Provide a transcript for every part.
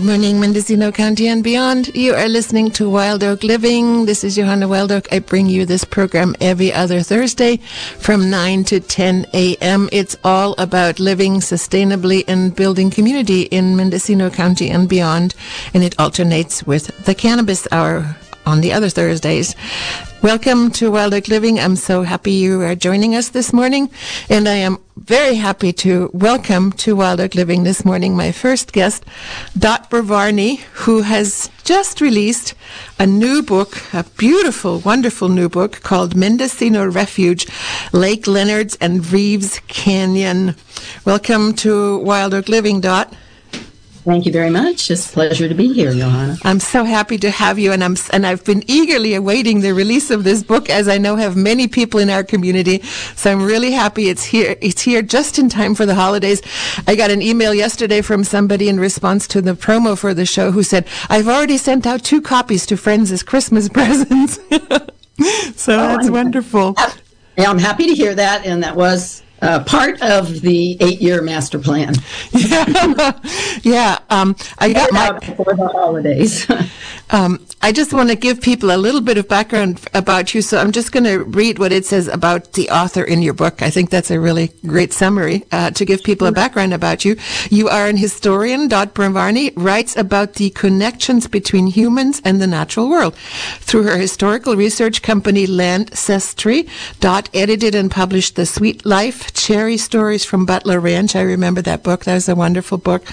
Good morning, Mendocino County and beyond. You are listening to Wild Oak Living. This is Johanna Wild Oak. I bring you this program every other Thursday from 9 to 10 a.m. It's all about living sustainably and building community in Mendocino County and beyond. And it alternates with the Cannabis Hour on the other Thursdays. Welcome to Wild Oak Living. I'm so happy you are joining us this morning. And I am very happy to welcome to Wild Oak Living this morning my first guest, Dot Brovarney, who has just released a new book, a beautiful, wonderful new book called Mendocino Refuge, Lake Leonards and Reeves Canyon. Welcome to Wild Oak Living, Dot. Thank you very much. It's a pleasure to be here, Johanna. I'm so happy to have you, and I'm and I've been eagerly awaiting the release of this book, as I know have many people in our community. So I'm really happy it's here. It's here just in time for the holidays. I got an email yesterday from somebody in response to the promo for the show who said, "I've already sent out two copies to friends as Christmas presents." so oh, that's I'm, wonderful. Yeah, I'm happy to hear that, and that was uh, part of the eight-year master plan. yeah, yeah. Um, I got my before the holidays. um, I just want to give people a little bit of background about you, so I'm just going to read what it says about the author in your book. I think that's a really great summary uh, to give people a background about you. You are an historian. Dot Brovarney writes about the connections between humans and the natural world through her historical research company Landcestry. Dot edited and published the Sweet Life Cherry Stories from Butler Ranch. I remember that book. That was a wonderful book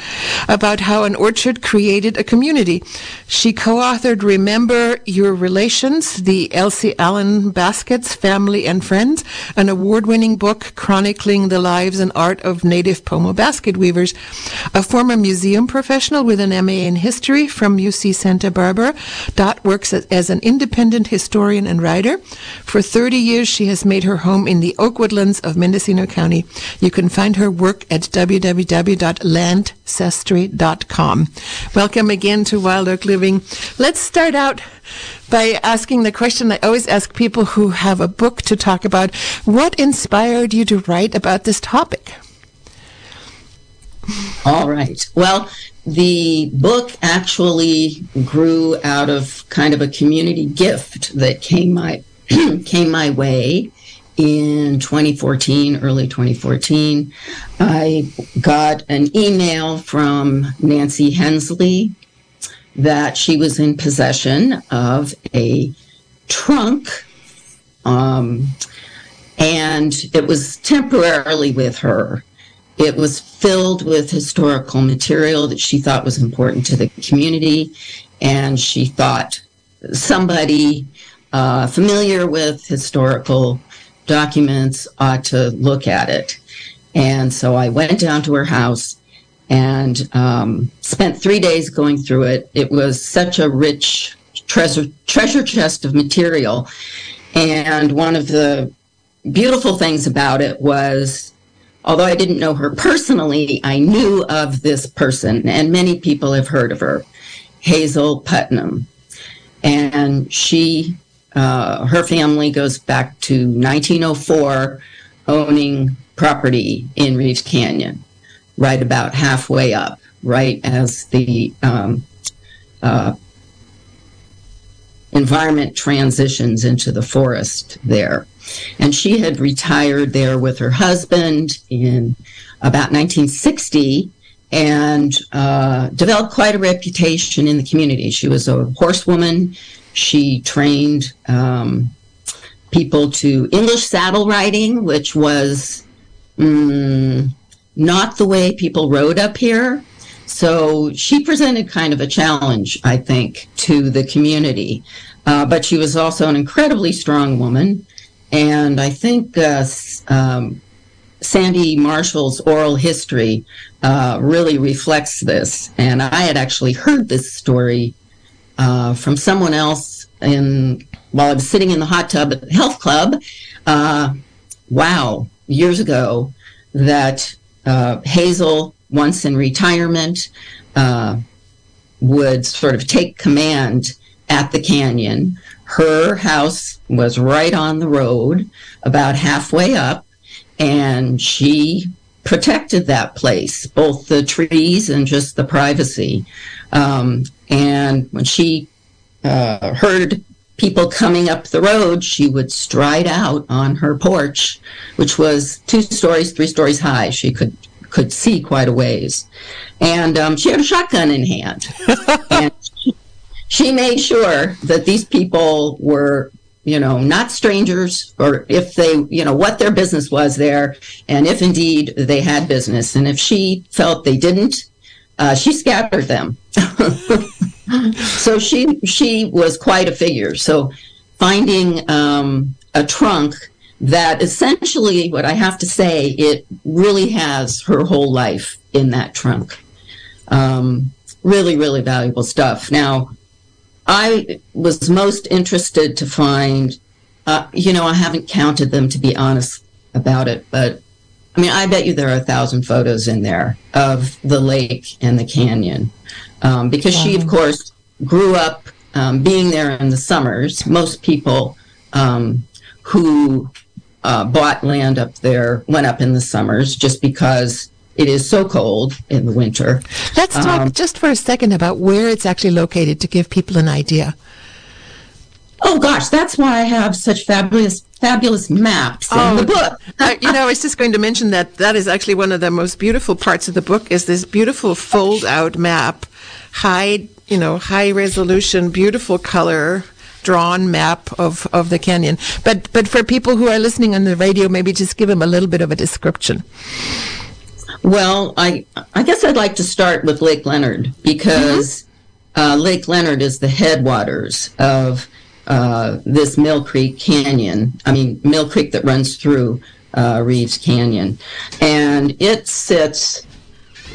about how an orchard created a community. She co-authored Remember Your Relations, the Elsie Allen Baskets, Family and Friends, an award-winning book chronicling the lives and art of native Pomo basket weavers. A former museum professional with an MA in history from UC Santa Barbara, Dot works as an independent historian and writer. For 30 years, she has made her home in the oak woodlands of Mendocino County. You can find her work at www.landcestry.com. Welcome again to Wild Oak Living. Let's start out by asking the question I always ask people who have a book to talk about. What inspired you to write about this topic? All right. Well, the book actually grew out of kind of a community gift that came my came my way in 2014, early 2014, I got an email from Nancy Hensley that she was in possession of a trunk. Um, and it was temporarily with her. It was filled with historical material that she thought was important to the community. And she thought somebody uh, familiar with historical documents ought to look at it. And so I went down to her house and um, spent three days going through it. It was such a rich treasure treasure chest of material. And one of the beautiful things about it was, although I didn't know her personally, I knew of this person, and many people have heard of her, Hazel Putnam. And she uh, her family goes back to 1904, owning property in Reeves Canyon, right about halfway up, right as the um, uh, environment transitions into the forest there. And she had retired there with her husband in about 1960 and uh, developed quite a reputation in the community. She was a horsewoman. She trained um, people to English saddle riding, which was mm, not the way people rode up here. So she presented kind of a challenge, I think, to the community. Uh, but she was also an incredibly strong woman. And I think uh, um, Sandy Marshall's oral history uh, really reflects this. And I had actually heard this story uh, from someone else in while I was sitting in the hot tub at the health club. Uh, wow, years ago, that Hazel, once in retirement, uh, would sort of take command at the canyon. Her house was right on the road, about halfway up, and she protected that place, both the trees and just the privacy Um, and when she uh, heard people coming up the road, she would stride out on her porch, which was two stories, three stories high. She could could see quite a ways, and um, she had a shotgun in hand, and she, she made sure that these people were you know, not strangers, or if they, you know, what their business was there, and if indeed they had business. And if she felt they didn't, uh, she scattered them. so she she was quite a figure. So finding um, a trunk that essentially, what I have to say, it really has her whole life in that trunk. Um, really, really valuable stuff. Now, I was most interested to find, uh, you know, I haven't counted them to be honest about it, but I mean, I bet you there are a thousand photos in there of the lake and the canyon. Um, because she, of course, grew up um, being there in the summers. Most people um, who uh, bought land up there went up in the summers just because it is so cold in the winter. Let's talk just for a second about where it's actually located to give people an idea. Oh gosh, that's why I have such fabulous fabulous maps oh, in the book. uh, you know, I was just going to mention that that is actually one of the most beautiful parts of the book is this beautiful fold out map, high, you know, high resolution, beautiful color drawn map of, of the canyon. But but for people who are listening on the radio, maybe just give them a little bit of a description. Well, I I guess I'd like to start with Lake Leonard because mm-hmm. uh, Lake Leonard is the headwaters of uh, this Mill Creek Canyon. I mean, Mill Creek that runs through uh, Reeves Canyon, and it sits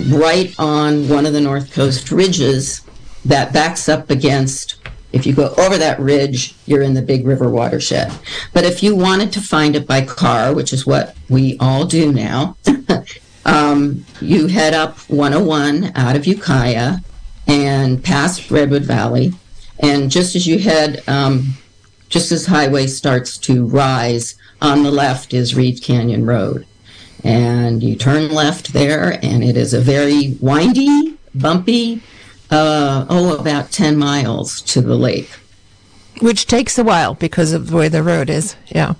right on one of the North Coast ridges that backs up against. If you go over that ridge, you're in the Big River watershed. But if you wanted to find it by car, which is what we all do now, Um, you head up 101 out of Ukiah and past Redwood Valley. And just as you head, um, just as highway starts to rise, on the left is Reed Canyon Road. And you turn left there, and it is a very windy, bumpy, uh, oh, about 10 miles to the lake. Which takes a while because of the way the road is. Yeah.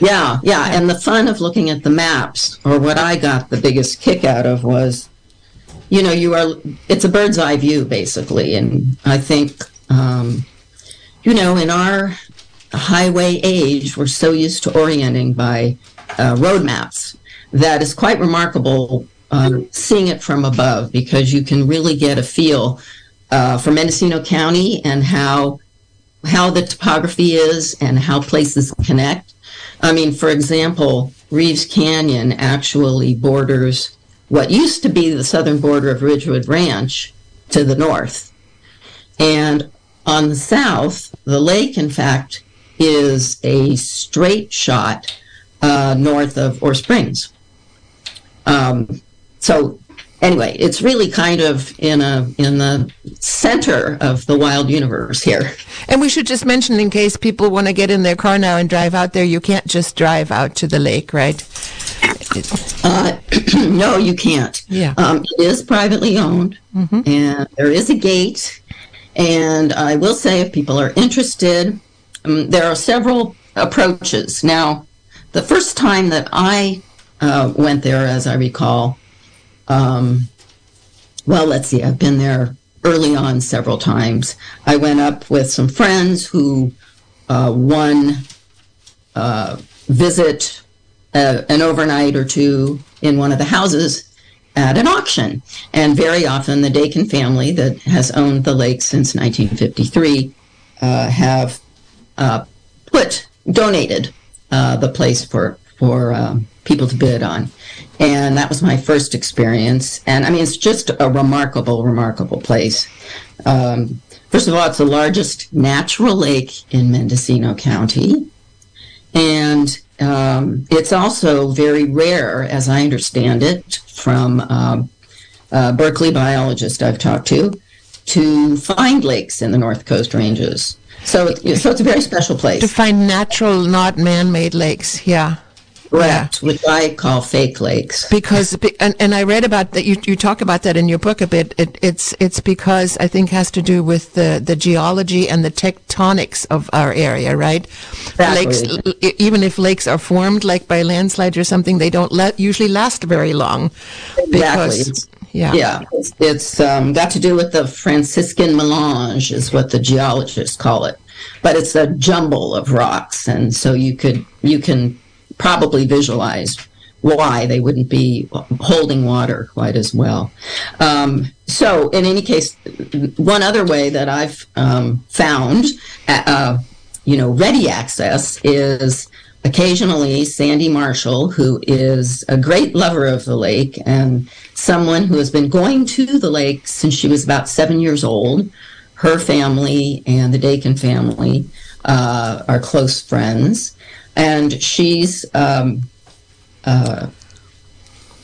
Yeah, yeah. And the fun of looking at the maps, or what I got the biggest kick out of was, you know, you are, it's a bird's eye view basically. And I think, um, you know, in our highway age, we're so used to orienting by uh, road maps that is quite remarkable um, seeing it from above because you can really get a feel uh, for Mendocino County and how how the topography is and how places connect I mean, for example, Reeves Canyon actually borders what used to be the southern border of Ridgewood Ranch to the north. And on the south, the lake, in fact, is a straight shot uh, north of Orr Springs. Um, so anyway, it's really kind of in a in the center of the wild universe here. And we should just mention, in case people want to get in their car now and drive out there, you can't just drive out to the lake, right? Uh, no, you can't. Yeah, um, it is privately owned, mm-hmm. and there is a gate. And I will say, if people are interested, um, there are several approaches. Now, the first time that I uh, went there, as I recall, um, well, let's see, I've been there early on several times. I went up with some friends who uh, one uh, visit uh, an overnight or two in one of the houses at an auction. And very often, the Dakin family that has owned the lake since 1953 uh, have uh, put donated uh, the place for for um, people to bid on. And that was my first experience. And I mean, it's just a remarkable, remarkable place. Um, first of all, it's the largest natural lake in Mendocino County. And um, it's also very rare, as I understand it, from um, a Berkeley biologist I've talked to, to find lakes in the North Coast ranges. So, so it's a very special place. To find natural, not man-made lakes, yeah. Correct, yeah. which I call fake lakes. Because and, and I read about that. You, you talk about that in your book a bit. It, it's it's because I think has to do with the, the geology and the tectonics of our area, right? Exactly. Lakes, even if lakes are formed like by landslides or something, they don't let, usually last very long. Because, exactly. Yeah, yeah, it's, it's um, got to do with the Franciscan melange, is what the geologists call it. But it's a jumble of rocks, and so you could you can probably visualize why they wouldn't be holding water quite as well. Um, so, in any case, one other way that I've um, found, uh, uh you know, ready access is occasionally Sandy Marshall, who is a great lover of the lake and someone who has been going to the lake since she was about seven years old. Her family and the Dakin family uh, are close friends, and she's um, uh,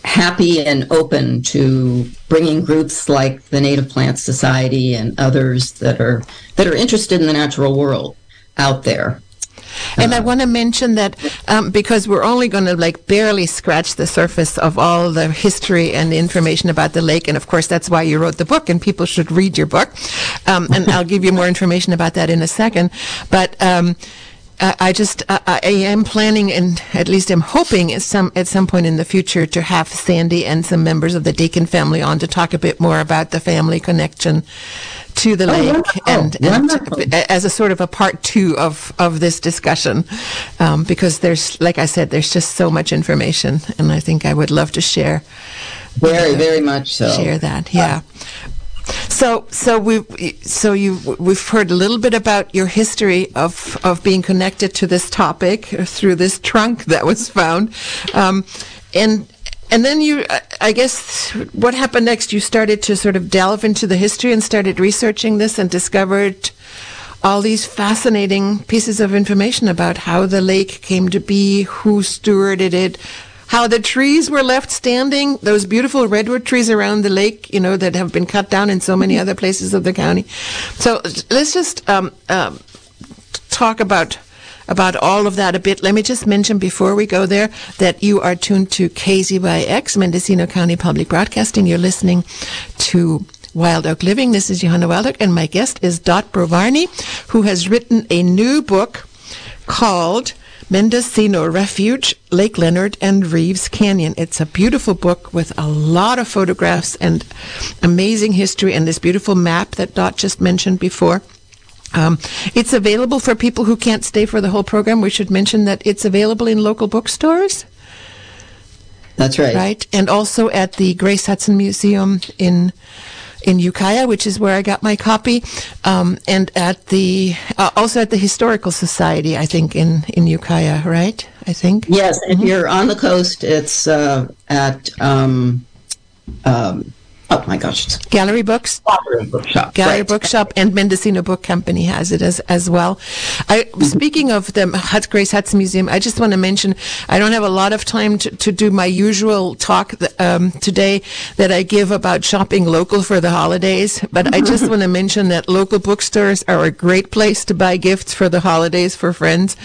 happy and open to bringing groups like the Native Plant Society and others that are that are interested in the natural world out there. And uh, I want to mention that um, because we're only going to like barely scratch the surface of all the history and information about the lake, and of course that's why you wrote the book, and people should read your book. Um, and I'll give you more information about that in a second. But um, I just I, I, am planning and at least I'm hoping at some at some point in the future to have Sandy and some members of the Dakin family on to talk a bit more about the family connection to the oh, lake and, and as a sort of a part two of of this discussion. Um, because there's like I said there's just so much information and I think I would love to share. Very uh, very much so. share that yeah. Uh, so, so we, so you, we've heard a little bit about your history of of being connected to this topic through this trunk that was found, um, and and then you, I guess, what happened next? You started to sort of delve into the history and started researching this and discovered all these fascinating pieces of information about how the lake came to be, who stewarded it, how the trees were left standing, those beautiful redwood trees around the lake, you know, that have been cut down in so many other places of the county. So let's just um, um, talk about about all of that a bit. Let me just mention before we go there that you are tuned to KZYX, Mendocino County Public Broadcasting. You're listening to Wild Oak Living. This is Johanna Wild Oak, and my guest is Dot Brovarney, who has written a new book called Mendocino Refuge, Lake Leonard, and Reeves Canyon. It's a beautiful book with a lot of photographs and amazing history and this beautiful map that Dot just mentioned before. Um, it's available for people who can't stay for the whole program. We should mention that it's available in local bookstores. That's right. Right. And also at the Grace Hudson Museum in in Ukiah, which is where I got my copy, um, and at the uh, also at the Historical Society, I think in in Ukiah, right? I think. Yes, if mm-hmm. you're on the coast, it's uh, at um, um, oh my gosh, Gallery Books, Gallery Bookshop, Gallery right. Bookshop, and Mendocino Book Company has it as as well. I, mm-hmm. speaking of the Hut, Grace Hudson Museum, I just want to mention I don't have a lot of time to, to do my usual talk um, today that I give about shopping local for the holidays, but I just want to mention that local bookstores are a great place to buy gifts for the holidays for friends,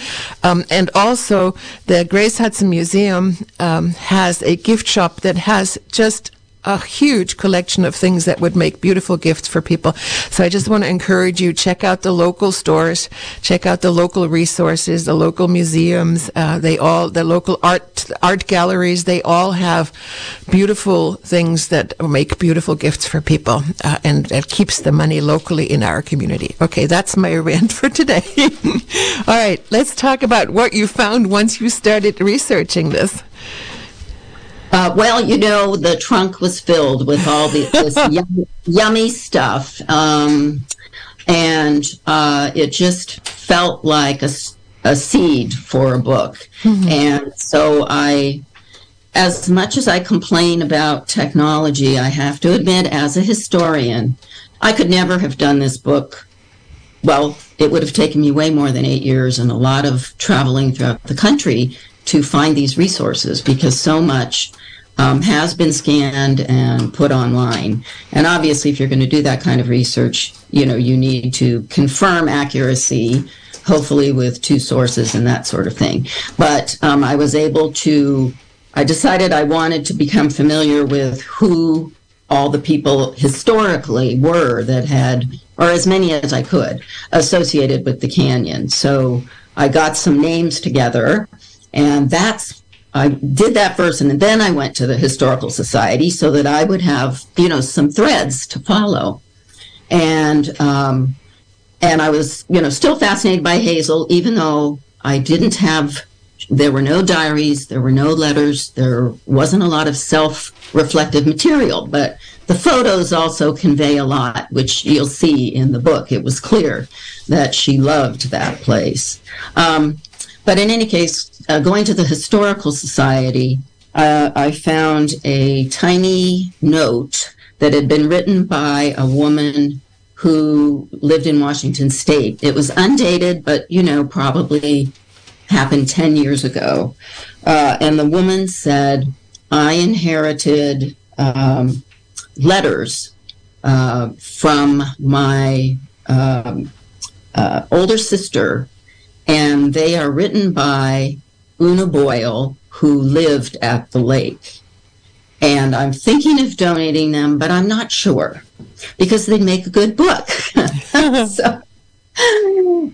um, and also the Grace Hudson Museum um, has a gift shop that has just a huge collection of things that would make beautiful gifts for people. So I just want to encourage you, check out the local stores, check out the local resources, the local museums, uh, they all, the local art, art galleries, they all have beautiful things that make beautiful gifts for people. Uh, and it keeps the money locally in our community. Okay, that's my rant for today. all right, let's talk about what you found once you started researching this. Uh, well, you know, the trunk was filled with all the, this yummy, yummy, stuff. Um, and uh, it just felt like a, a seed for a book. Mm-hmm. And so I, as much as I complain about technology, I have to admit, as a historian, I could never have done this book. Well, it would have taken me way more than eight years and a lot of traveling throughout the country to find these resources because so much um, has been scanned and put online. And obviously, if you're going to do that kind of research, you know, you need to confirm accuracy, hopefully with two sources and that sort of thing. But um, I was able to, I decided I wanted to become familiar with who all the people historically were that had, or as many as I could, associated with the canyon. So I got some names together, and that's I did that first, and then I went to the historical society so that I would have, you know, some threads to follow, and um, and I was, you know, still fascinated by Hazel, even though I didn't have, there were no diaries, there were no letters, there wasn't a lot of self-reflective material, but the photos also convey a lot, which you'll see in the book. It was clear that she loved that place. Um, but in any case, uh, going to the Historical Society, uh, I found a tiny note that had been written by a woman who lived in Washington State. It was undated, but you know, probably happened 10 years ago. Uh, and the woman said, I inherited um, letters uh, from my um, uh, older sister and they are written by Una Boyle, who lived at the lake. And I'm thinking of donating them, but I'm not sure because they make a good book. so,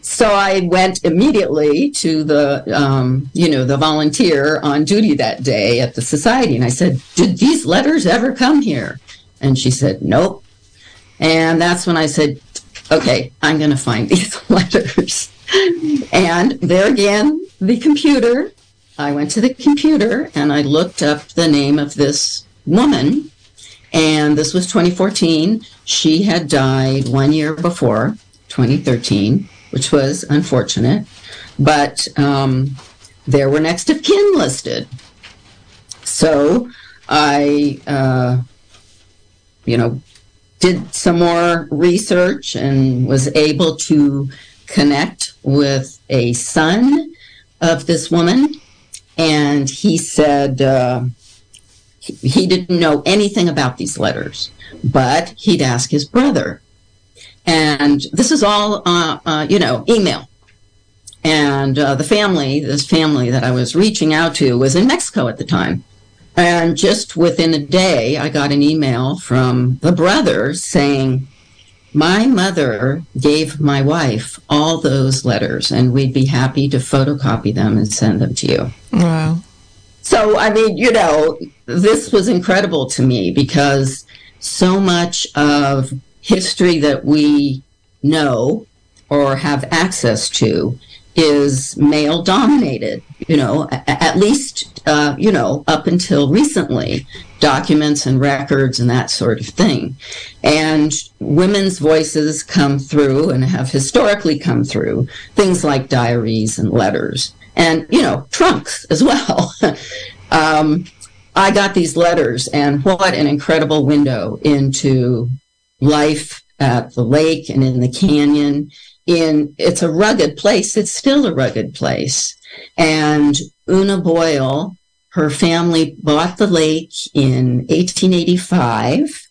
so I went immediately to the, um, you know, the volunteer on duty that day at the society, and I said, "Did these letters ever come here?" And she said, "Nope." And that's when I said, "Okay, I'm going to find these letters." and there again, the computer. I went to the computer and I looked up the name of this woman. And this was 2014. She had died one year before, 2013, which was unfortunate. But um, there were next of kin listed. So I, uh, you know, did some more research and was able to connect with a son of this woman, and he said uh, he, didn't know anything about these letters, but he'd ask his brother. And this is all, uh, uh, you know, email. And uh, the family, this family that I was reaching out to, was in Mexico at the time. And just within a day, I got an email from the brother saying, my mother gave my wife all those letters, and we'd be happy to photocopy them and send them to you. Wow. So, I mean, you know, this was incredible to me because so much of history that we know or have access to is male dominated, you know, at least, uh, you know, up until recently documents and records and that sort of thing. And women's voices come through and have historically come through things like diaries and letters and, you know, trunks as well. um, I got these letters and what an incredible window into life at the lake and in the canyon in it's a rugged place it's still a rugged place and una boyle her family bought the lake in 1885.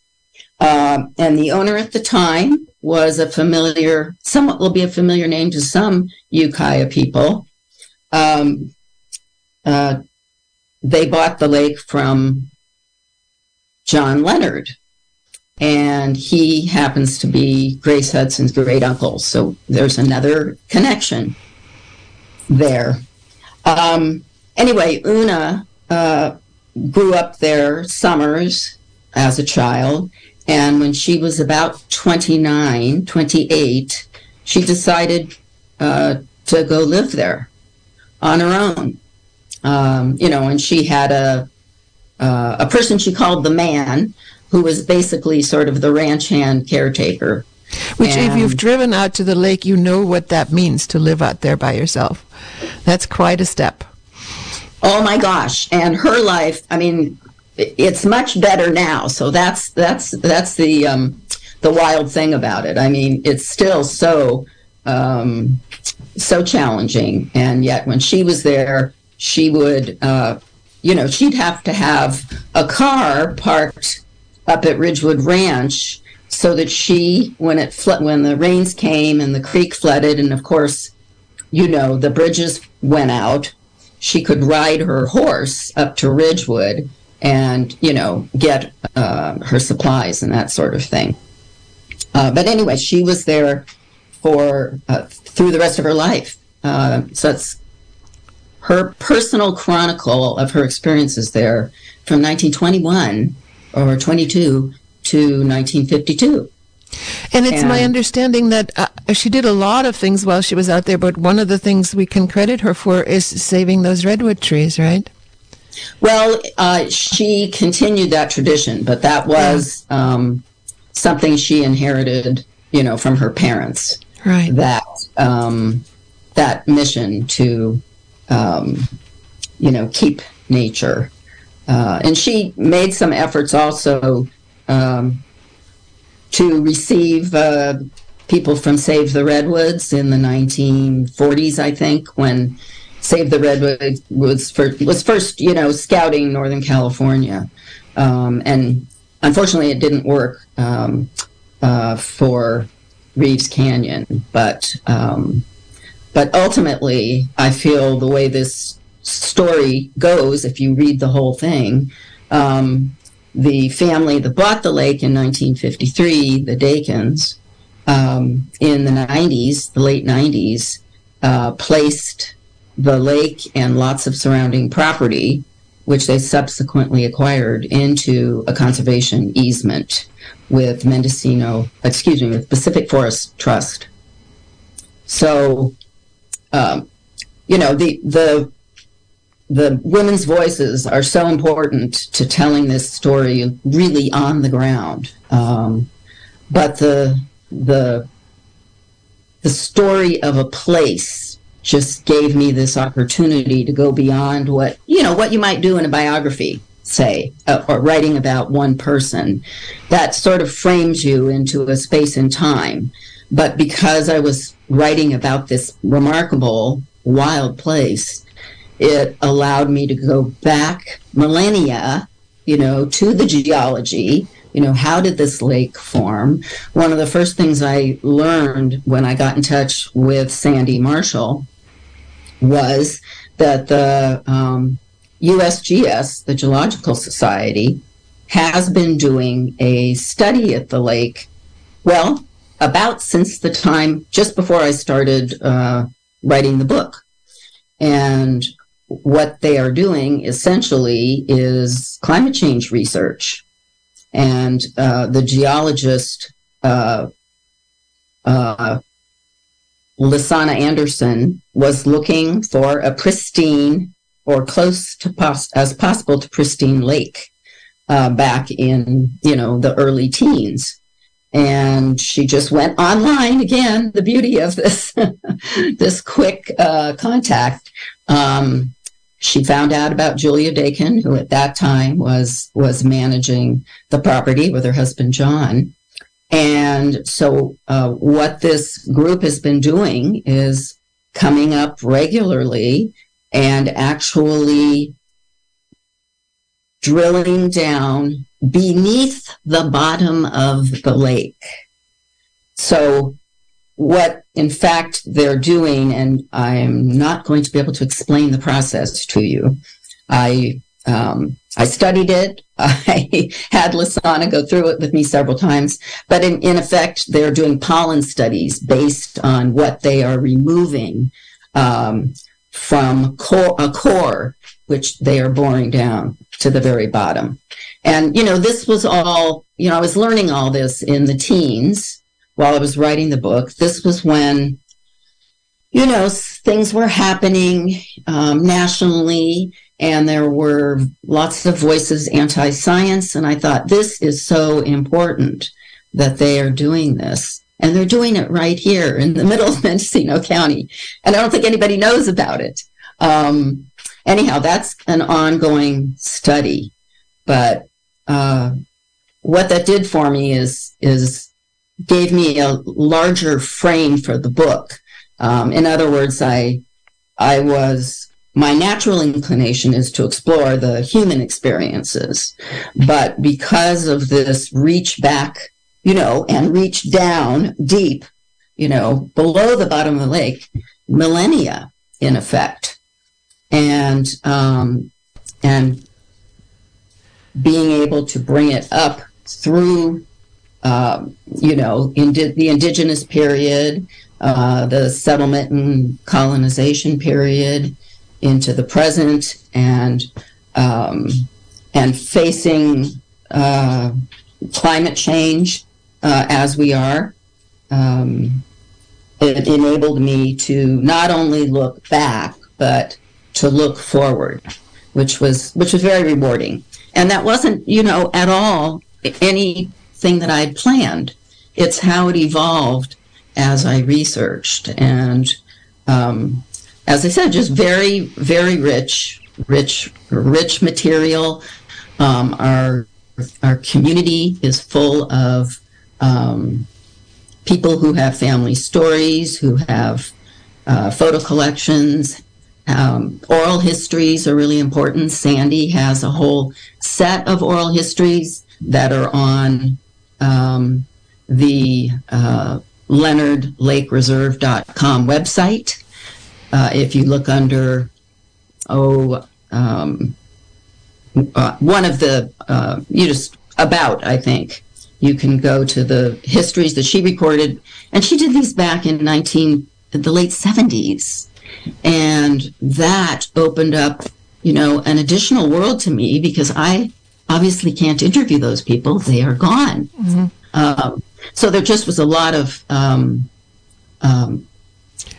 Uh, and the owner at the time was a familiar, somewhat will be a familiar name to some Ukiah people. Um, uh, they bought the lake from John Leonard, and he happens to be Grace Hudson's great uncle. So there's another connection there. Um, anyway, Una uh, grew up there summers as a child. And when she was about 29, 28, she decided uh, to go live there on her own. Um, you know, and she had a uh, a person she called the man, who was basically sort of the ranch hand caretaker. Which, and if you've driven out to the lake, you know what that means to live out there by yourself. That's quite a step. Oh my gosh! And her life, I mean, it's much better now. So that's that's that's the um, the wild thing about it. I mean, it's still so um, so challenging, and yet when she was there, she would uh, you know, she'd have to have a car parked up at Ridgewood Ranch so that she, when it fl- when the rains came and the creek flooded, and of course, you know, the bridges went out, she could ride her horse up to Ridgewood and you know get uh, her supplies and that sort of thing. Uh, but anyway, she was there for uh, through the rest of her life. Uh, so it's her personal chronicle of her experiences there from 1921 or 22 to 1952. And it's and, my understanding that uh, she did a lot of things while she was out there, but one of the things we can credit her for is saving those redwood trees, right? Well, uh, she continued that tradition, but that was um, something she inherited, you know, from her parents. Right. That um, that mission to, um, you know, keep nature, uh, and she made some efforts also um, to receive uh, people from Save the Redwoods in the 1940s, I think, when Save the Redwoods was first, was first, you know, scouting Northern California, um, and unfortunately, it didn't work um, uh, for Reeves Canyon. But um, but ultimately, I feel the way this story goes, if you read the whole thing, um, the family that bought the lake in 1953, the Dakins, um, in the 90s, the late 90s, uh, placed the lake and lots of surrounding property, which they subsequently acquired, into a conservation easement with Mendocino, excuse me, with Pacific Forest Trust. So, um, you know, the the the women's voices are so important to telling this story really on the ground. Um, but the the the story of a place just gave me this opportunity to go beyond what you know what you might do in a biography say uh, or writing about one person that sort of frames you into a space and time but because i was writing about this remarkable wild place it allowed me to go back millennia you know to the geology you know how did this lake form one of the first things i learned when i got in touch with sandy marshall was that the um, USGS, the Geological Society, has been doing a study at the lake, well, about since the time just before I started uh, writing the book. And what they are doing essentially is climate change research. And uh, the geologist uh, uh Anderson was looking for a pristine or close to pos- as possible to pristine lake uh, back in you know the early teens and she just went online again the beauty of this this quick uh, contact um, she found out about Julia Dakin, who at that time was was managing the property with her husband John, and so, uh, what this group has been doing is coming up regularly and actually drilling down beneath the bottom of the lake. So, what in fact they're doing, and I'm not going to be able to explain the process to you. I um, I studied it. I had Lysanna go through it with me several times. But in, in effect, they're doing pollen studies based on what they are removing um, from core, a core, which they are boring down to the very bottom. And, you know, this was all, you know, I was learning all this in the teens while I was writing the book. This was when, you know, things were happening um, nationally and there were lots of voices anti science. And I thought, this is so important that they are doing this. And they're doing it right here in the middle of Mendocino County. And I don't think anybody knows about it. Um, anyhow, that's an ongoing study. But uh, what that did for me is is gave me a larger frame for the book. Um, in other words, I I was my natural inclination is to explore the human experiences. But because of this reach back, you know, and reach down deep, you know, below the bottom of the lake, millennia in effect. And, um, and being able to bring it up through, uh, you know, indi- the indigenous period, uh, the settlement and colonization period, into the present and um, and facing uh, climate change uh, as we are. Um, it enabled me to not only look back but to look forward, which was which was very rewarding. And that wasn't, you know, at all anything that I had planned. It's how it evolved as I researched and um, as I said, just very, very rich, rich, rich material. Um, our our community is full of um, people who have family stories, who have uh, photo collections. Um, oral histories are really important. Sandy has a whole set of oral histories that are on the uh, LeonardLakeReserve.com website. Uh, if you look under, oh, um, uh, one of the, uh, you just about, I think, you can go to the histories that she recorded. And she did these back in 19, the late 70s. And that opened up, you know, an additional world to me because I obviously can't interview those people. They are gone. Mm-hmm. Um, so there just was a lot of, um, um,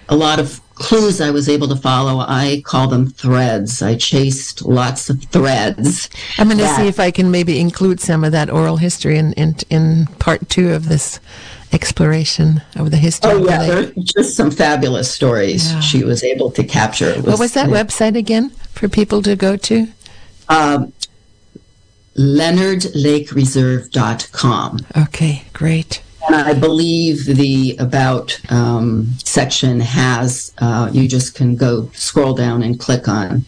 a lot of clues I was able to follow. I call them threads. I chased lots of threads. I'm going to see if I can maybe include some of that oral history in in, in part two of this exploration of the history. Oh yeah, there are just some fabulous stories yeah. she was able to capture. Was, what was that yeah. website again for people to go to? Um, LeonardLakeReserve.com. Okay, great. And I believe the about um, section has, uh, you just can go scroll down and click on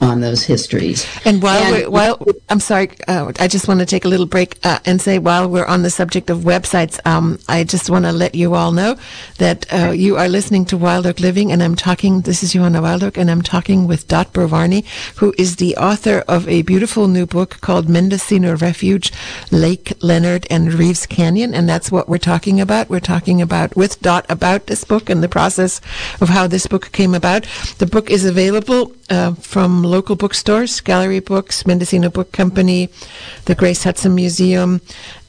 on those histories. And while and, we're, while I'm sorry, uh, I just want to take a little break uh, and say while we're on the subject of websites, um, I just want to let you all know that uh, you are listening to Wild Oak Living, and I'm talking. This is Johanna Wild Oak, and I'm talking with Dot Brovarney, who is the author of a beautiful new book called Mendocino Refuge, Lake Leonard and Reeves Canyon, and that's what we're talking about. We're talking about with Dot about this book and the process of how this book came about. The book is available uh, from local bookstores, Gallery Books, Mendocino Book Company, the Grace Hudson Museum.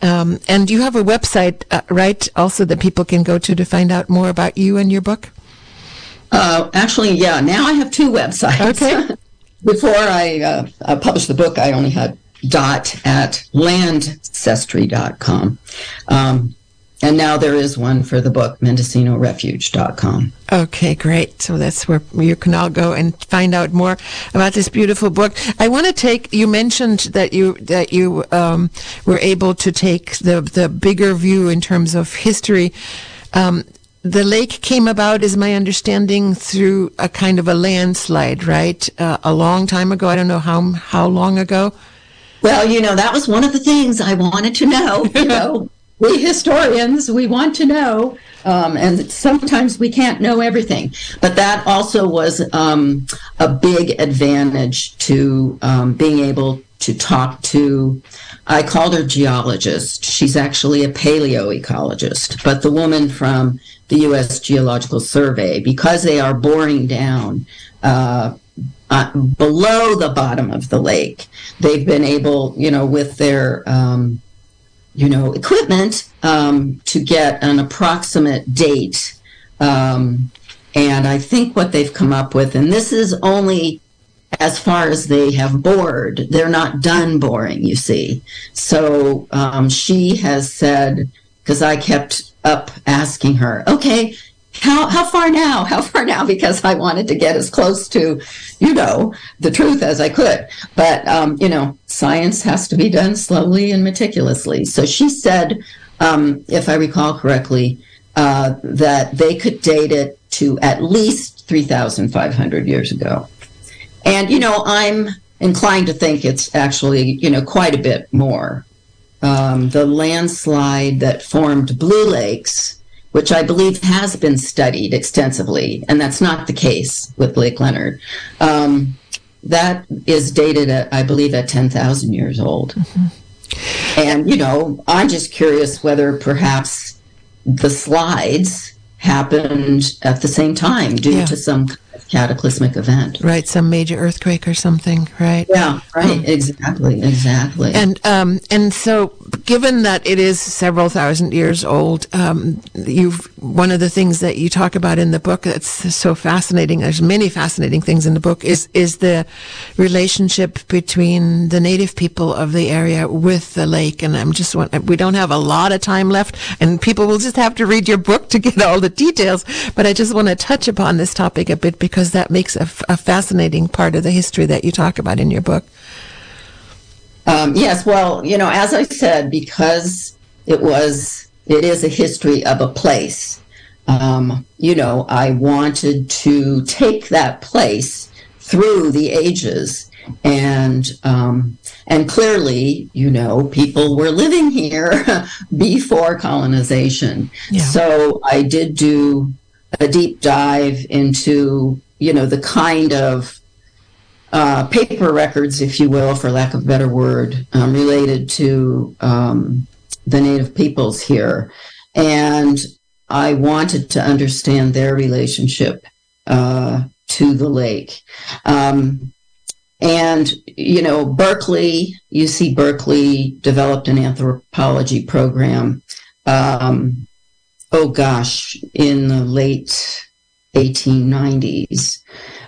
Um, and you have a website, uh, right, also that people can go to to find out more about you and your book? Uh, actually, yeah. Now I have two websites. Okay. Before I uh, published the book, I only had dot at landcestry.com. Um, and now there is one for the book, MendocinoRefuge.com. Okay, great. So that's where you can all go and find out more about this beautiful book. I want to take. You mentioned that you that you um, were able to take the the bigger view in terms of history. Um, the lake came about, is my understanding, through a kind of a landslide, right? Uh, a long time ago. I don't know how how long ago. Well, you know, that was one of the things I wanted to know. You know, we historians we want to know um, and sometimes we can't know everything. But that also was um, a big advantage to um, being able to talk to i called her geologist. She's actually a paleoecologist. But the woman from the u.s geological survey because they are boring down uh, uh, below the bottom of the lake they've been able you know with their um, you know, equipment um, to get an approximate date. Um, and I think what they've come up with, and this is only as far as they have bored, they're not done boring, you see. So um, she has said, because I kept up asking her, okay, how how far now? How far now? Because I wanted to get as close to, you know, the truth as I could. But um, you know, science has to be done slowly and meticulously. So she said, um, if I recall correctly, uh, that they could date it to at least three thousand five hundred years ago. And, you know, I'm inclined to think it's actually, you know, quite a bit more. Um, the landslide that formed Blue Lakes, which I believe has been studied extensively, and that's not the case with Lake Leonard. Um, that is dated at, I believe, at 10,000 years old. Mm-hmm. And, you know, I'm just curious whether perhaps the slides happened at the same time due yeah. to some cataclysmic event. Right, some major earthquake or something, right? Yeah, right, um, exactly, exactly. And um, and so, given that it is several thousand years old, um, you've one of the things that you talk about in the book that's so fascinating. There's many fascinating things in the book. Is is the relationship between the native people of the area with the lake? And I'm just we don't have a lot of time left, and people will just have to read your book to get all the details. But I just want to touch upon this topic a bit because that makes a, f- a fascinating part of the history that you talk about in your book. Um, yes, well, you know, as I said, because it was, it is a history of a place. Um, you know, I wanted to take that place through the ages, and um, and clearly, you know, people were living here before colonization. Yeah. So I did do a deep dive into you know, the kind of uh, paper records, if you will, for lack of a better word, um, related to um, the native peoples here. And I wanted to understand their relationship uh, to the lake. Um, and, you know, Berkeley, UC Berkeley developed an anthropology program. Um, oh gosh, in the late 1890s.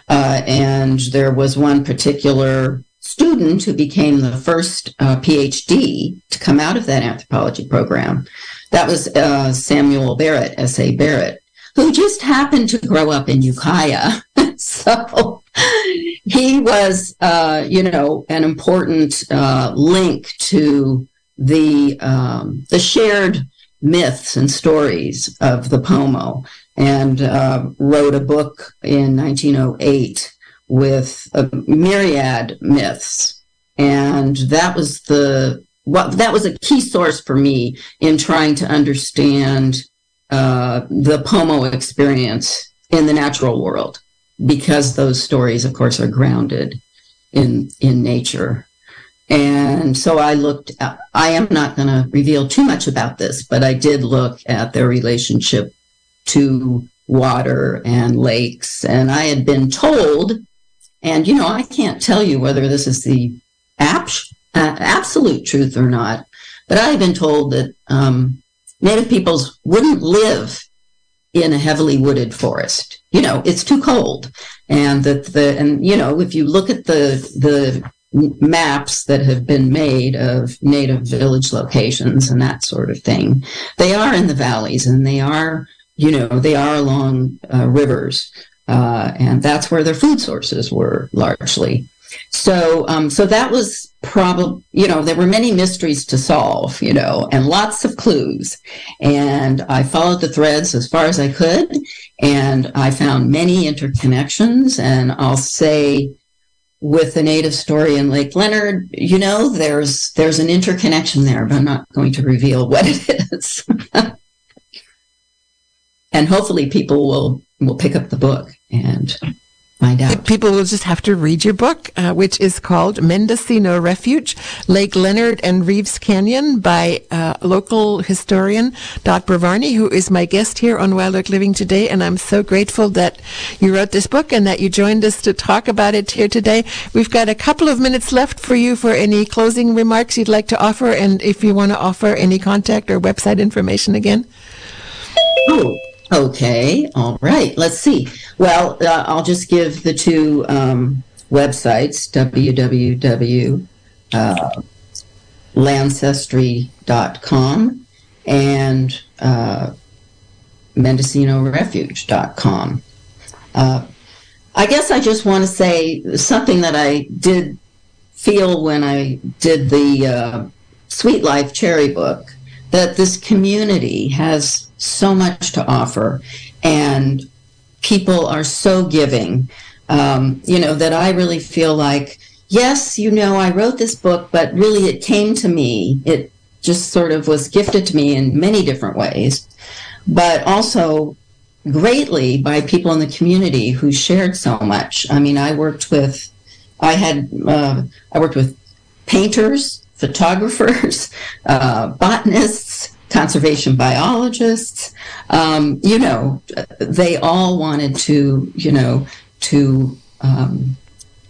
Uh, and there was one particular student who became the first uh, PhD to come out of that anthropology program. That was uh, Samuel Barrett, S.A. Barrett, who just happened to grow up in Ukiah. so he was, uh, you know, an important uh, link to the um, the shared myths and stories of the Pomo and uh, wrote a book in 1908 with a myriad myths. And that was the what that was a key source for me in trying to understand uh, the Pomo experience in the natural world, because those stories, of course, are grounded in in nature. And so I looked. I am not going to reveal too much about this, but I did look at their relationship to water and lakes. And I had been told, and you know, I can't tell you whether this is the uh, absolute truth or not, but I had been told that um, Native peoples wouldn't live in a heavily wooded forest. You know, it's too cold, and that the and you know, if you look at the the maps that have been made of native village locations and that sort of thing, they are in the valleys and they are you know, they are along uh, rivers, uh, and that's where their food sources were largely. So, um, so that was probably, you know, there were many mysteries to solve, you know, and lots of clues. And I followed the threads as far as I could, and I found many interconnections. And I'll say, with the native story in Lake Leonard, you know, there's there's an interconnection there, but I'm not going to reveal what it is. and hopefully people will will pick up the book and find out. People will just have to read your book, uh, which is called Mendocino Refuge, Lake Leonard and Reeves Canyon by uh, local historian Dot Brovarney, who is my guest here on Wild Oak Living today. And I'm so grateful that you wrote this book and that you joined us to talk about it here today. We've got a couple of minutes left for you for any closing remarks you'd like to offer. And if you want to offer any contact or website information again. Oh, Okay, all right. Let's see. Well, uh, I'll just give the two um, websites www.lancestry.com uh, and uh, mendocinorefuge.com. Uh, I guess I just want to say something that I did feel when I did the uh, Sweet Life Cherry book that this community has so much to offer and people are so giving um, you know, that I really feel like, yes, you know, I wrote this book, but really it came to me. It just sort of was gifted to me in many different ways, but also greatly by people in the community who shared so much. I mean, I worked with, I had, uh, I worked with painters, photographers, uh, botanists, conservation biologists. Um, you know, they all wanted to, you know, to um,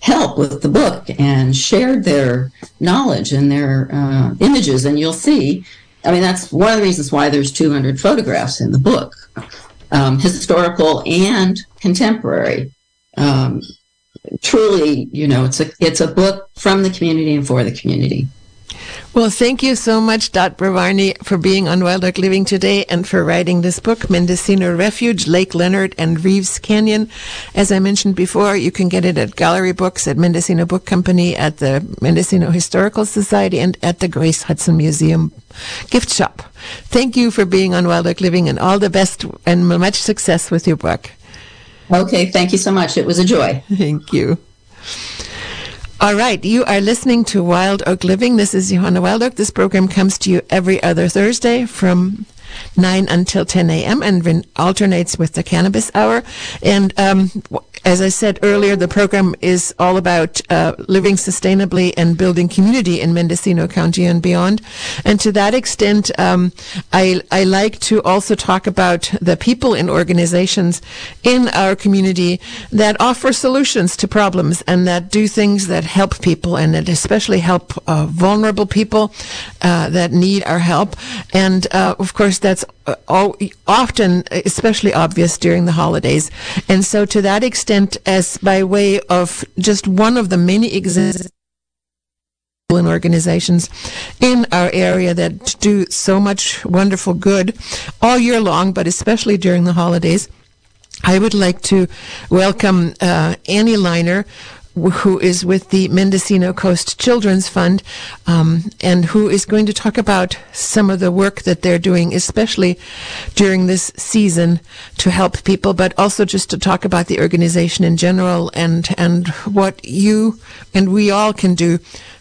help with the book and shared their knowledge and their uh, images. And you'll see, I mean, that's one of the reasons why there's 200 photographs in the book, um, historical and contemporary. Um, truly, you know, it's a it's a book from the community and for the community. Well, thank you so much, Dot Brovarney, for being on Wild Oak Living today and for writing this book, Mendocino Refuge, Lake Leonard, and Reeves Canyon. As I mentioned before, you can get it at Gallery Books, at Mendocino Book Company, at the Mendocino Historical Society, and at the Grace Hudson Museum gift shop. Thank you for being on Wild Oak Living and all the best and much success with your book. Okay, thank you so much. It was a joy. Thank you. All right, you are listening to Wild Oak Living. This is Johanna Wild Oak. This program comes to you every other Thursday from 9 until 10 a.m. and alternates with the cannabis hour. And um, as I said earlier, the program is all about uh, living sustainably and building community in Mendocino County and beyond. And to that extent, um, I, I like to also talk about the people and organizations in our community that offer solutions to problems and that do things that help people and that especially help uh, vulnerable people uh, that need our help. And uh, of course, that's often especially obvious during the holidays. And so to that extent, as by way of just one of the many examples organizations in our area that do so much wonderful good all year long, but especially during the holidays. I would like to welcome uh, Annie Liner, who is with the Mendocino Coast Children's Fund, um, and who is going to talk about some of the work that they're doing, especially during this season, to help people, but also just to talk about the organization in general and and what you and we all can do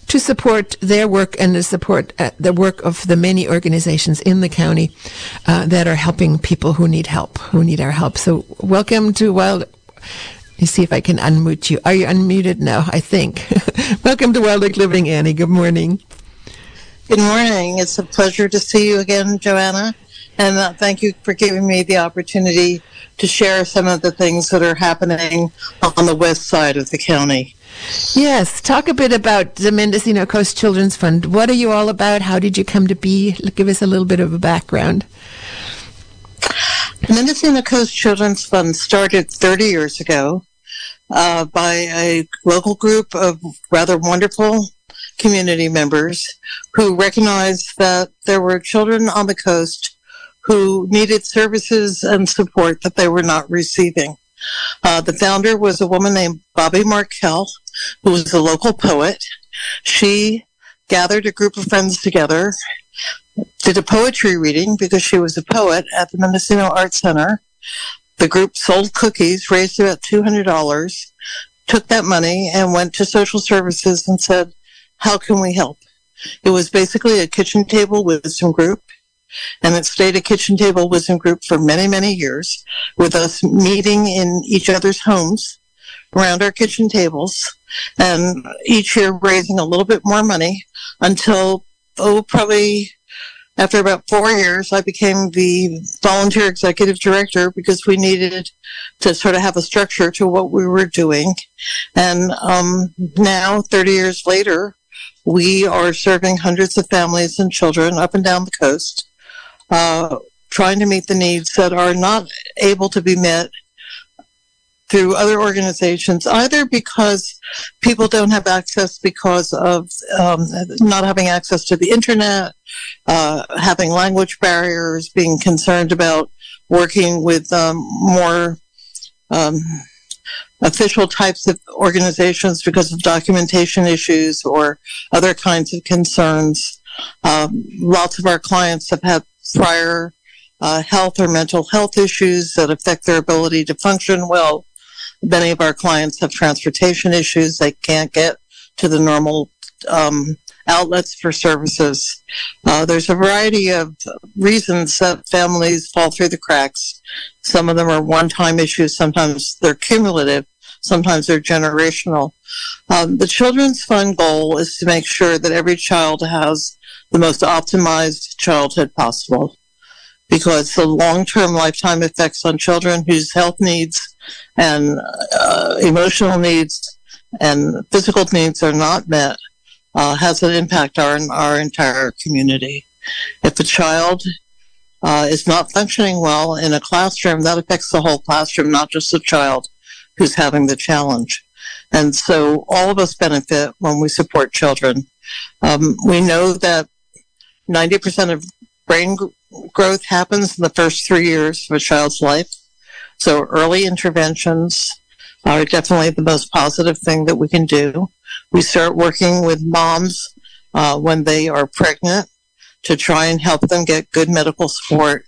to support their work and to support uh, the work of the many organizations in the county uh, that are helping people who need help, who need our help. So, welcome to Wild let me see if I can unmute you. Are you unmuted now? I think. Welcome to Wild Oak Living, Annie. Good morning. Good morning. It's a pleasure to see you again, Joanna. And uh, thank you for giving me the opportunity to share some of the things that are happening on the west side of the county. Yes, talk a bit about the Mendocino Coast Children's Fund. What are you all about? How did you come to be? Give us a little bit of a background. The Mendocino Coast Children's Fund started 30 years ago uh, by a local group of rather wonderful community members who recognized that there were children on the coast who needed services and support that they were not receiving. Uh, the founder was a woman named Bobby Markell, who was a local poet. She gathered a group of friends together, did a poetry reading because she was a poet at the Mendocino Art Center, the group sold cookies, raised about $200, took that money and went to social services and said, how can we help? It was basically a kitchen table wisdom group and it stayed a kitchen table wisdom group for many, many years with us meeting in each other's homes around our kitchen tables and each year raising a little bit more money until, oh, probably after about four years, I became the volunteer executive director because we needed to sort of have a structure to what we were doing. And um, now, 30 years later, we are serving hundreds of families and children up and down the coast, uh, trying to meet the needs that are not able to be met through other organizations, either because people don't have access because of um, not having access to the internet, uh, having language barriers, being concerned about working with um, more um, official types of organizations because of documentation issues or other kinds of concerns. Um, lots of our clients have had prior uh, health or mental health issues that affect their ability to function well Many of our clients have transportation issues. They can't get to the normal um, outlets for services. Uh, there's a variety of reasons that families fall through the cracks. Some of them are one-time issues. Sometimes they're cumulative. Sometimes they're generational. Um, the Children's Fund goal is to make sure that every child has the most optimized childhood possible because the long-term lifetime effects on children whose health needs and uh, emotional needs and physical needs are not met uh, has an impact on our entire community. If a child uh, is not functioning well in a classroom, that affects the whole classroom, not just the child who's having the challenge. And so all of us benefit when we support children. Um, we know that 90% of brain growth happens in the first three years of a child's life. So early interventions are definitely the most positive thing that we can do. We start working with moms uh, when they are pregnant to try and help them get good medical support,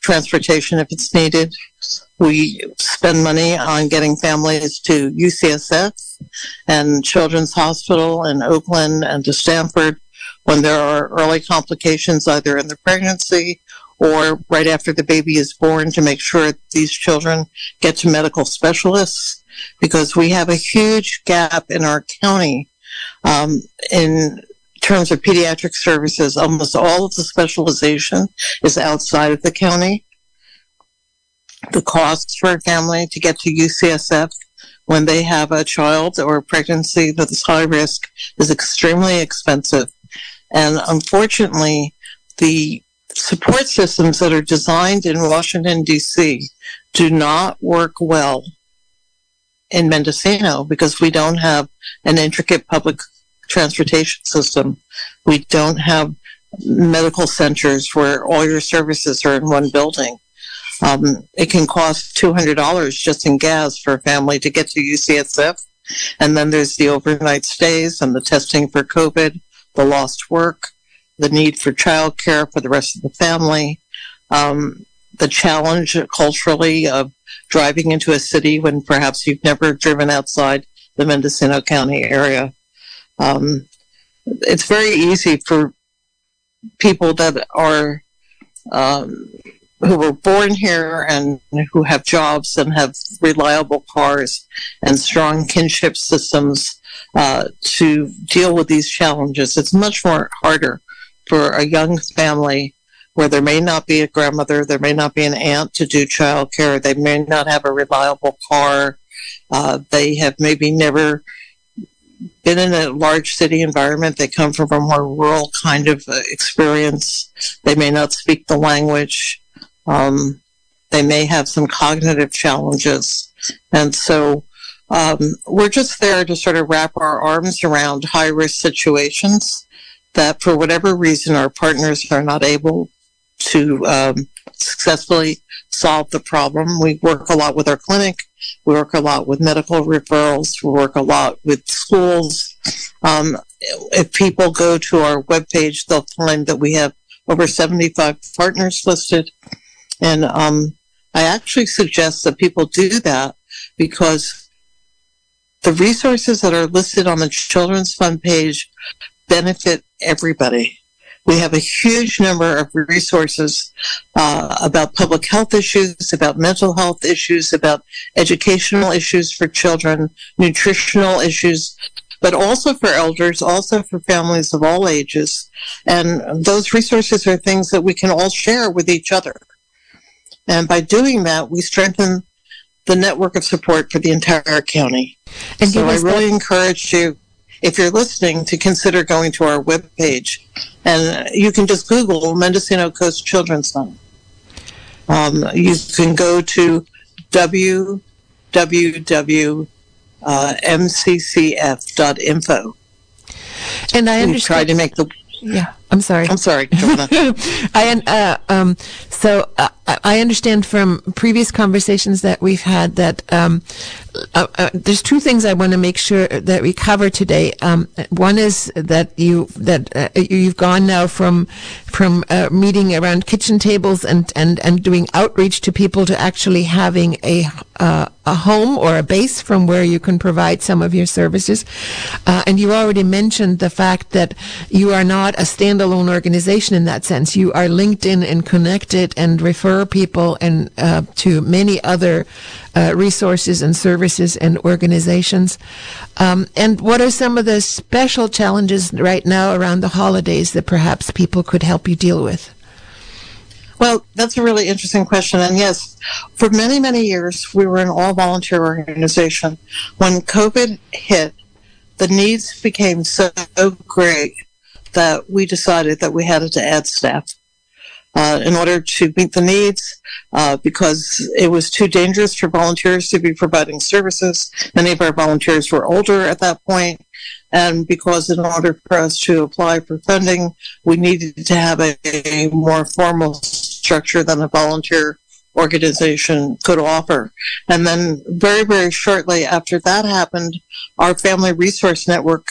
transportation if it's needed. We spend money on getting families to UCSF and Children's Hospital in Oakland and to Stanford when there are early complications either in the pregnancy or right after the baby is born to make sure these children get to medical specialists because we have a huge gap in our county um, in terms of pediatric services. Almost all of the specialization is outside of the county. The costs for a family to get to UCSF when they have a child or a pregnancy that is high risk is extremely expensive. And unfortunately, the support systems that are designed in Washington, D.C. do not work well in Mendocino because we don't have an intricate public transportation system. We don't have medical centers where all your services are in one building. Um, it can cost $200 just in gas for a family to get to UCSF. And then there's the overnight stays and the testing for COVID, the lost work, the need for childcare for the rest of the family, um, the challenge culturally of driving into a city when perhaps you've never driven outside the Mendocino County area. Um, it's very easy for people that are um, who were born here and who have jobs and have reliable cars and strong kinship systems uh, to deal with these challenges. It's much more harder for a young family where there may not be a grandmother, there may not be an aunt to do childcare, they may not have a reliable car, uh, they have maybe never been in a large city environment. They come from a more rural kind of uh, experience. They may not speak the language. Um, they may have some cognitive challenges. And so um, we're just there to sort of wrap our arms around high risk situations that for whatever reason our partners are not able to um, successfully solve the problem. We work a lot with our clinic. We work a lot with medical referrals. We work a lot with schools. Um, if people go to our webpage, they'll find that we have over 75 partners listed. And um, I actually suggest that people do that because the resources that are listed on the Children's Fund page benefit everybody. We have a huge number of resources uh, about public health issues, about mental health issues, about educational issues for children, nutritional issues, but also for elders, also for families of all ages. And those resources are things that we can all share with each other. And by doing that, we strengthen the network of support for the entire county. And so I really that- encourage you if you're listening, to consider going to our webpage. And you can just Google Mendocino Coast Children's Fund. Um, you can go to www.mccf.info. And I understand. try to make the yeah. I'm sorry. I'm sorry, I uh, um, so uh, I understand from previous conversations that we've had that um, uh, uh, there's two things I want to make sure that we cover today. Um, one is that you that uh, you've gone now from from uh, meeting around kitchen tables and, and, and doing outreach to people to actually having a a home or a base from where you can provide some of your services. and you already mentioned the fact that you are not a standalone organization in that sense. You are linked in and connected and refer people and uh, to many other uh, resources and services and organizations. Um, and what are some of the special challenges right now around the holidays that perhaps people could help you deal with? Well, that's a really interesting question. And yes, for many, many years, we were an all volunteer organization. When COVID hit, the needs became so great that we decided that we had to add staff. Uh, in order to meet the needs uh, because it was too dangerous for volunteers to be providing services. Many of our volunteers were older at that point, and because in order for us to apply for funding, we needed to have a, a more formal structure than a volunteer organization could offer. And then very, very shortly after that happened, our Family Resource Network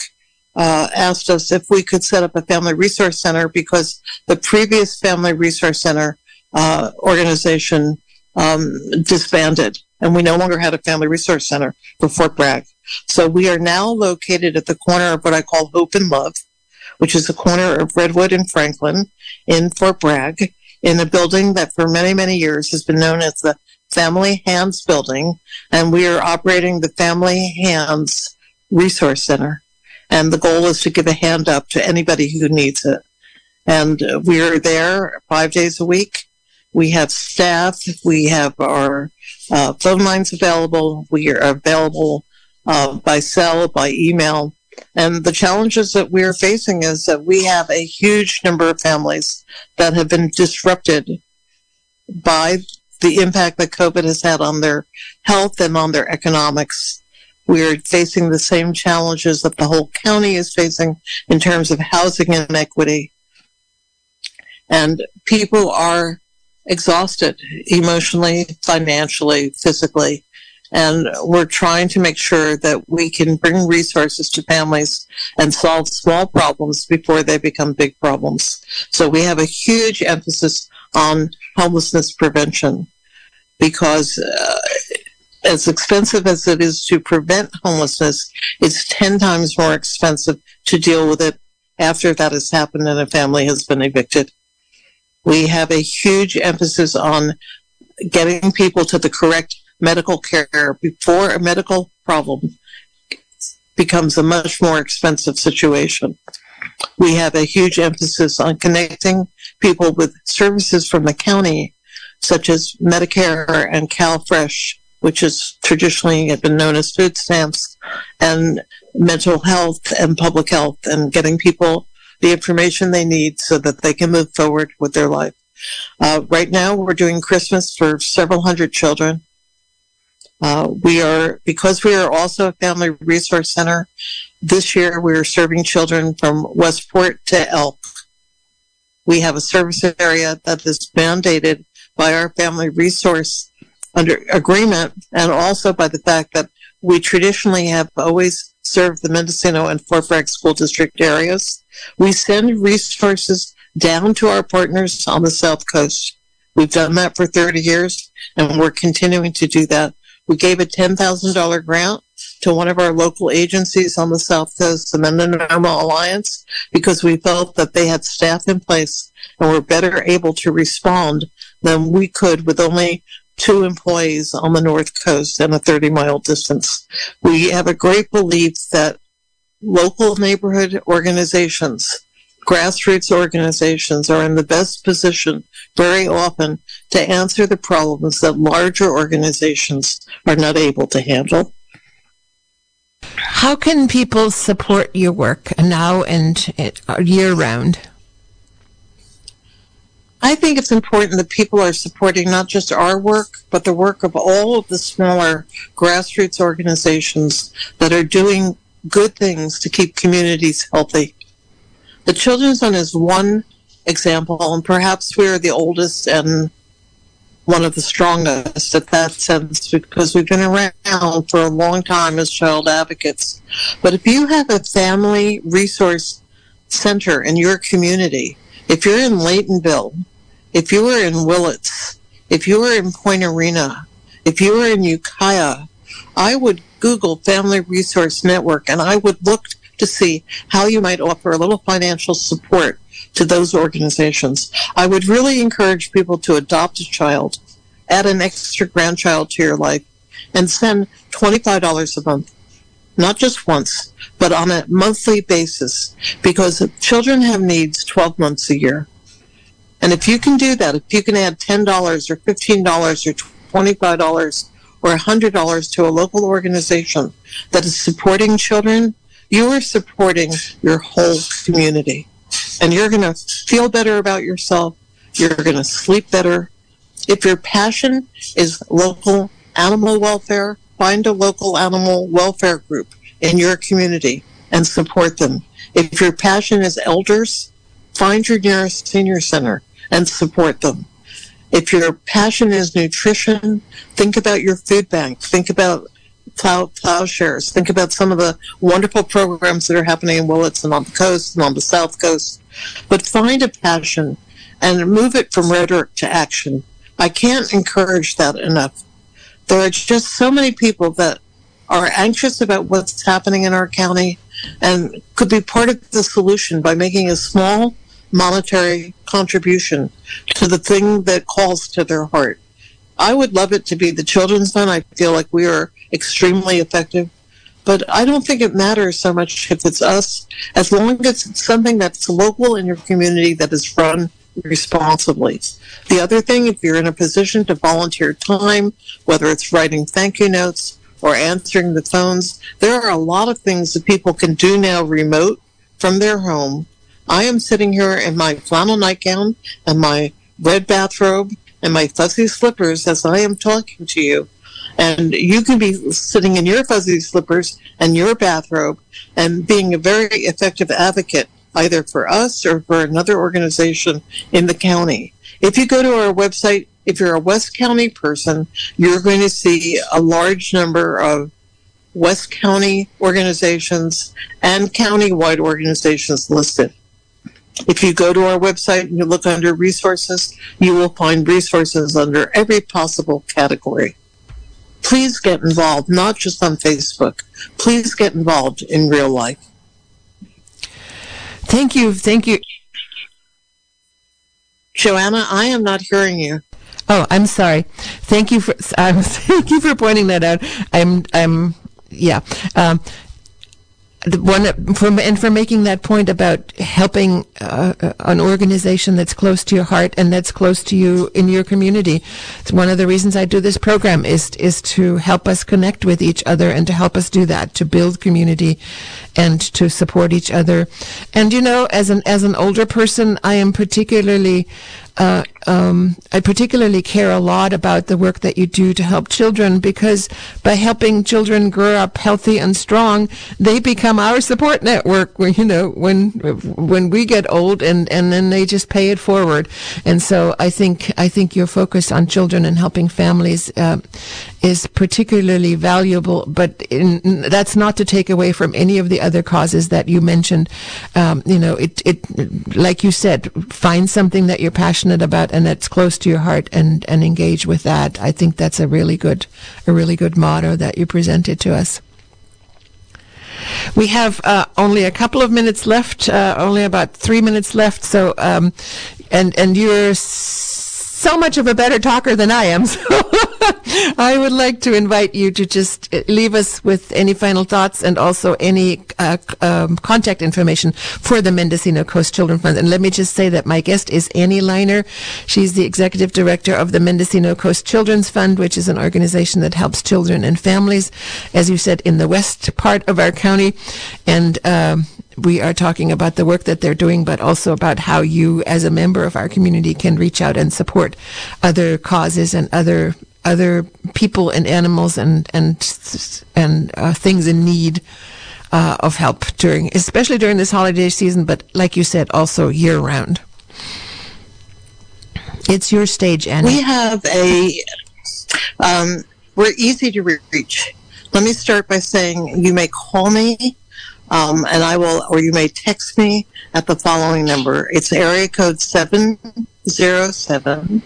uh, asked us if we could set up a family resource center because the previous family resource center uh, organization um, disbanded and we no longer had a family resource center for Fort Bragg. So we are now located at the corner of what I call Hope and Love, which is the corner of Redwood and Franklin in Fort Bragg in a building that for many, many years has been known as the Family Hands Building. And we are operating the Family Hands Resource Center. And the goal is to give a hand up to anybody who needs it. And we're there five days a week. We have staff. We have our uh, phone lines available. We are available uh, by cell, by email. And the challenges that we're facing is that we have a huge number of families that have been disrupted by the impact that COVID has had on their health and on their economics. We're facing the same challenges that the whole county is facing in terms of housing inequity. And people are exhausted emotionally, financially, physically. And we're trying to make sure that we can bring resources to families and solve small problems before they become big problems. So we have a huge emphasis on homelessness prevention because uh, as expensive as it is to prevent homelessness, it's 10 times more expensive to deal with it after that has happened and a family has been evicted. We have a huge emphasis on getting people to the correct medical care before a medical problem becomes a much more expensive situation. We have a huge emphasis on connecting people with services from the county, such as Medicare and CalFresh, which has traditionally been known as food stamps, and mental health and public health, and getting people the information they need so that they can move forward with their life. Uh, right now, we're doing Christmas for several hundred children. Uh, we are, because we are also a family resource center, this year we are serving children from Westport to Elk. We have a service area that is mandated by our family resource under agreement and also by the fact that we traditionally have always served the Mendocino and Fort Bragg school district areas. We send resources down to our partners on the South Coast. We've done that for 30 years and we're continuing to do that. We gave a $10,000 grant to one of our local agencies on the South Coast, the Mendocino Alliance, because we felt that they had staff in place and were better able to respond than we could with only two employees on the North Coast and a 30 mile distance. We have a great belief that local neighborhood organizations, grassroots organizations are in the best position very often to answer the problems that larger organizations are not able to handle. How can people support your work now and uh, year round? I think it's important that people are supporting not just our work, but the work of all of the smaller grassroots organizations that are doing good things to keep communities healthy. The Children's Fund is one example, and perhaps we're the oldest and one of the strongest at that sense because we've been around for a long time as child advocates. But if you have a family resource center in your community, if you're in Laytonville, if you are in Willits, if you are in Point Arena, if you are in Ukiah, I would Google Family Resource Network and I would look to see how you might offer a little financial support to those organizations. I would really encourage people to adopt a child, add an extra grandchild to your life, and send $25 a month. Not just once, but on a monthly basis, because children have needs 12 months a year. And if you can do that, if you can add $10 or $15 or $25 or $100 to a local organization that is supporting children, you are supporting your whole community and you're going to feel better about yourself. You're going to sleep better. If your passion is local animal welfare, find a local animal welfare group in your community and support them. If your passion is elders, find your nearest senior center and support them. If your passion is nutrition, think about your food bank. Think about plow, plowshares. Think about some of the wonderful programs that are happening in Willits and on the coast and on the south coast. But find a passion and move it from rhetoric to action. I can't encourage that enough. There are just so many people that are anxious about what's happening in our county and could be part of the solution by making a small monetary contribution to the thing that calls to their heart. I would love it to be the Children's Fund. I feel like we are extremely effective. But I don't think it matters so much if it's us, as long as it's something that's local in your community that is run responsibly. The other thing, if you're in a position to volunteer time, whether it's writing thank you notes or answering the phones, there are a lot of things that people can do now remote from their home. I am sitting here in my flannel nightgown and my red bathrobe and my fuzzy slippers as I am talking to you. And you can be sitting in your fuzzy slippers and your bathrobe and being a very effective advocate either for us or for another organization in the county. If you go to our website, if you're a West County person, you're going to see a large number of West County organizations and county-wide organizations listed. If you go to our website and you look under resources, you will find resources under every possible category. Please get involved, not just on Facebook. Please get involved in real life. Thank you. Thank you. Joanna, I am not hearing you. Oh, I'm sorry. Thank you for thank you for pointing that out. I'm I'm yeah. Um, the one for and for making that point about helping uh, an organization that's close to your heart and that's close to you in your community. It's one of the reasons I do this program is is to help us connect with each other and to help us do that to build community and to support each other. And you know, as an as an older person, I am particularly uh, um, I particularly care a lot about the work that you do to help children because by helping children grow up healthy and strong, they become our support network. You know, when when we get old, and and then they just pay it forward. And so I think I think your focus on children and helping families uh, is particularly valuable. But in, that's not to take away from any of the other causes that you mentioned. Um, you know, it it like you said, find something that you're passionate about and that's close to your heart and, and engage with that. I think that's a really good, a really good motto that you presented to us. We have uh, only a couple of minutes left, uh, only about three minutes left. So, um, and and you're so much of a better talker than I am. So I would like to invite you to just uh, leave us with any final thoughts and also any uh, um, contact information for the Mendocino Coast Children Fund. And let me just say that my guest is Annie Liner. She's the executive director of the Mendocino Coast Children's Fund, which is an organization that helps children and families, as you said, in the west part of our county. And um, we are talking about the work that they're doing, but also about how you, as a member of our community, can reach out and support other causes and other other people and animals and and and uh, things in need uh, of help during, especially during this holiday season, but like you said, also year round. It's your stage, Annie. We have a, um, we're easy to reach. Let me start by saying you may call me um, and I will, or you may text me at the following number. It's area code 707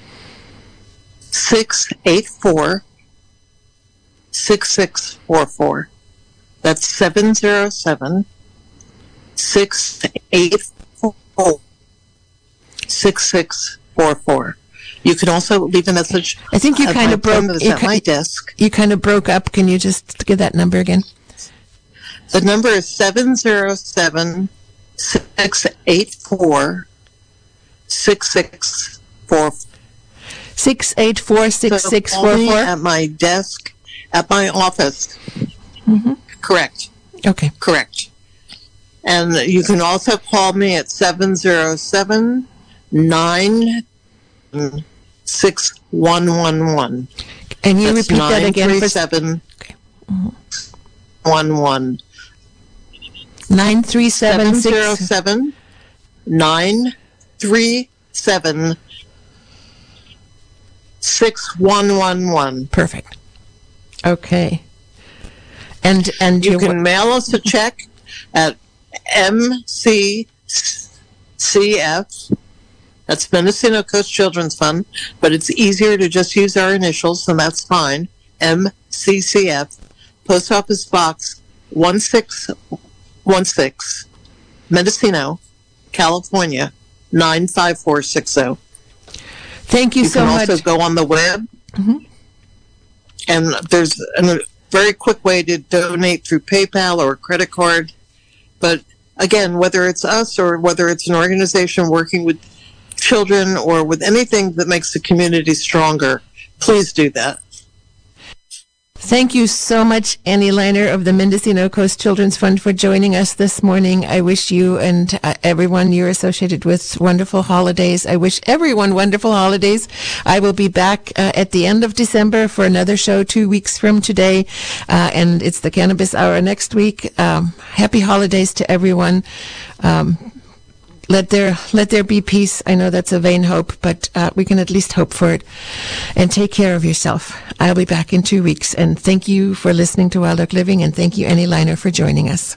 684 6644. That's 707 684 6644. You can also leave a message. I think you kind of broke. You, at my desk. you kind of broke up. Can you just give that number again? The number is 707 684 6644. 684 At my desk, at my office. Mm-hmm. Correct. Okay. Correct. And you can also call me at 707 6111. And you That's repeat that again for seven okay. mm-hmm. Nine three seven seven zero seven nine three seven six one one one. Perfect. Okay. And and you can mail us a check at MCCF. That's Mendocino Coast Children's Fund, but it's easier to just use our initials, and that's fine. MCCF, Post Office Box 1616, Mendocino, California 95460. Thank you, you so much. You can also go on the web, mm-hmm. and there's a very quick way to donate through PayPal or credit card. But again, whether it's us or whether it's an organization working with children or with anything that makes the community stronger, please do that. Thank you so much, Annie Liner of the Mendocino Coast Children's Fund, for joining us this morning. I wish you and uh, everyone you're associated with wonderful holidays. I wish everyone wonderful holidays. I will be back uh, at the end of December for another show two weeks from today, uh, and it's the Cannabis Hour next week. Um, happy holidays to everyone. Um, let there let there be peace. I know that's a vain hope, but uh, we can at least hope for it. And take care of yourself. I'll be back in two weeks. And thank you for listening to Wild Oak Living, and thank you, Annie Liner, for joining us.